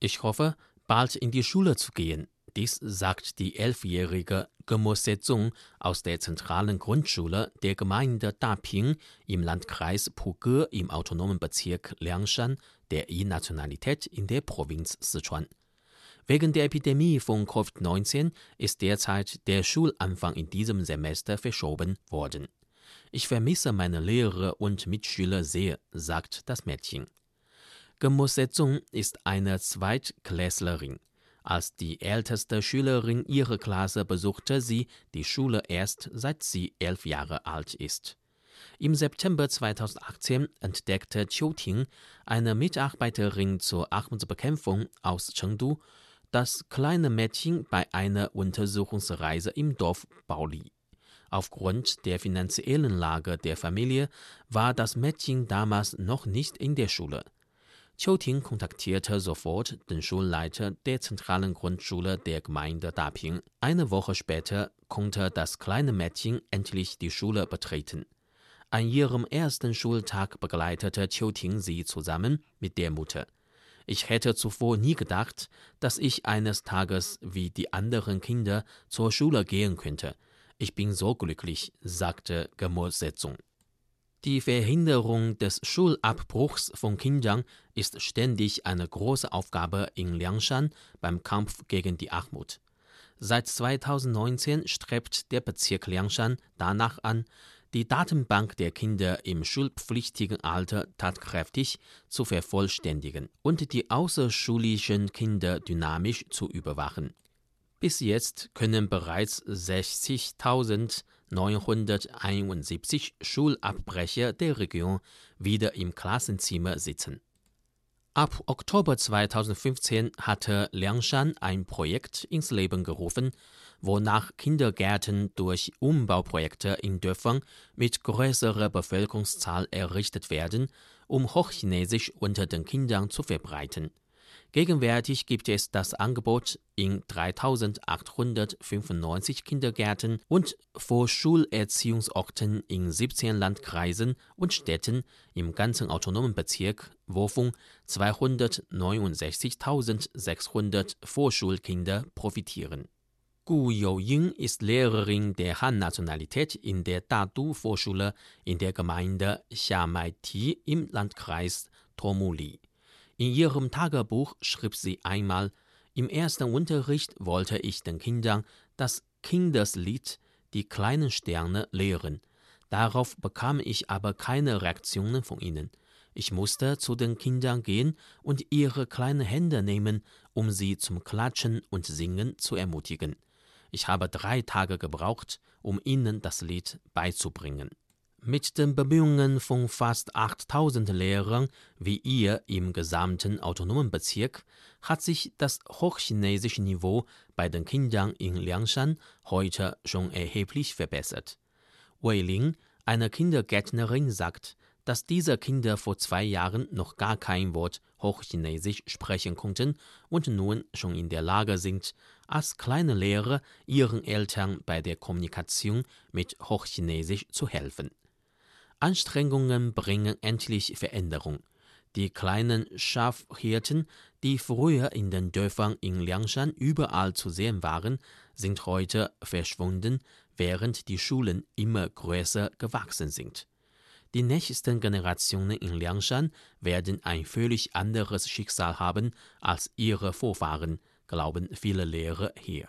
Ich hoffe, bald in die Schule zu gehen. Dies sagt die elfjährige Gemo Sezong aus der zentralen Grundschule der Gemeinde Daping im Landkreis Puge im autonomen Bezirk Liangshan der I-Nationalität in der Provinz Sichuan. Wegen der Epidemie von Covid-19 ist derzeit der Schulanfang in diesem Semester verschoben worden. Ich vermisse meine Lehrer und Mitschüler sehr, sagt das Mädchen. Gemo Sezong ist eine Zweitklässlerin. Als die älteste Schülerin ihrer Klasse besuchte sie die Schule erst seit sie elf Jahre alt ist. Im September 2018 entdeckte Qiu Ting, eine Mitarbeiterin zur Armutsbekämpfung aus Chengdu, das kleine Mädchen bei einer Untersuchungsreise im Dorf Baoli. Aufgrund der finanziellen Lage der Familie war das Mädchen damals noch nicht in der Schule. Qiu kontaktierte sofort den Schulleiter der zentralen Grundschule der Gemeinde Daping. Eine Woche später konnte das kleine Mädchen endlich die Schule betreten. An ihrem ersten Schultag begleitete Qiu sie zusammen mit der Mutter. Ich hätte zuvor nie gedacht, dass ich eines Tages wie die anderen Kinder zur Schule gehen könnte. Ich bin so glücklich, sagte Gemosetzung. Die Verhinderung des Schulabbruchs von Kindern ist ständig eine große Aufgabe in Liangshan beim Kampf gegen die Armut. Seit 2019 strebt der Bezirk Liangshan danach an, die Datenbank der Kinder im schulpflichtigen Alter tatkräftig zu vervollständigen und die außerschulischen Kinder dynamisch zu überwachen. Bis jetzt können bereits 60.971 Schulabbrecher der Region wieder im Klassenzimmer sitzen. Ab Oktober 2015 hatte Liangshan ein Projekt ins Leben gerufen, wonach Kindergärten durch Umbauprojekte in Dörfern mit größerer Bevölkerungszahl errichtet werden, um Hochchinesisch unter den Kindern zu verbreiten. Gegenwärtig gibt es das Angebot in 3895 Kindergärten und Vorschulerziehungsorten in 17 Landkreisen und Städten im ganzen autonomen Bezirk, wovon 269.600 Vorschulkinder profitieren. Gu Youying ist Lehrerin der Han-Nationalität in der Dadu-Vorschule in der Gemeinde Xiamai-Ti im Landkreis Tomuli. In ihrem Tagebuch schrieb sie einmal, im ersten Unterricht wollte ich den Kindern das Kindeslied Die kleinen Sterne lehren. Darauf bekam ich aber keine Reaktionen von ihnen. Ich musste zu den Kindern gehen und ihre kleinen Hände nehmen, um sie zum Klatschen und Singen zu ermutigen. Ich habe drei Tage gebraucht, um ihnen das Lied beizubringen. Mit den Bemühungen von fast 8000 Lehrern wie ihr im gesamten autonomen Bezirk hat sich das hochchinesische Niveau bei den Kindern in Liangshan heute schon erheblich verbessert. Wei Ling, eine Kindergärtnerin, sagt, dass diese Kinder vor zwei Jahren noch gar kein Wort Hochchinesisch sprechen konnten und nun schon in der Lage sind, als kleine Lehrer ihren Eltern bei der Kommunikation mit Hochchinesisch zu helfen. Anstrengungen bringen endlich Veränderung. Die kleinen Schafhirten, die früher in den Dörfern in Liangshan überall zu sehen waren, sind heute verschwunden, während die Schulen immer größer gewachsen sind. Die nächsten Generationen in Liangshan werden ein völlig anderes Schicksal haben als ihre Vorfahren, glauben viele Lehrer hier.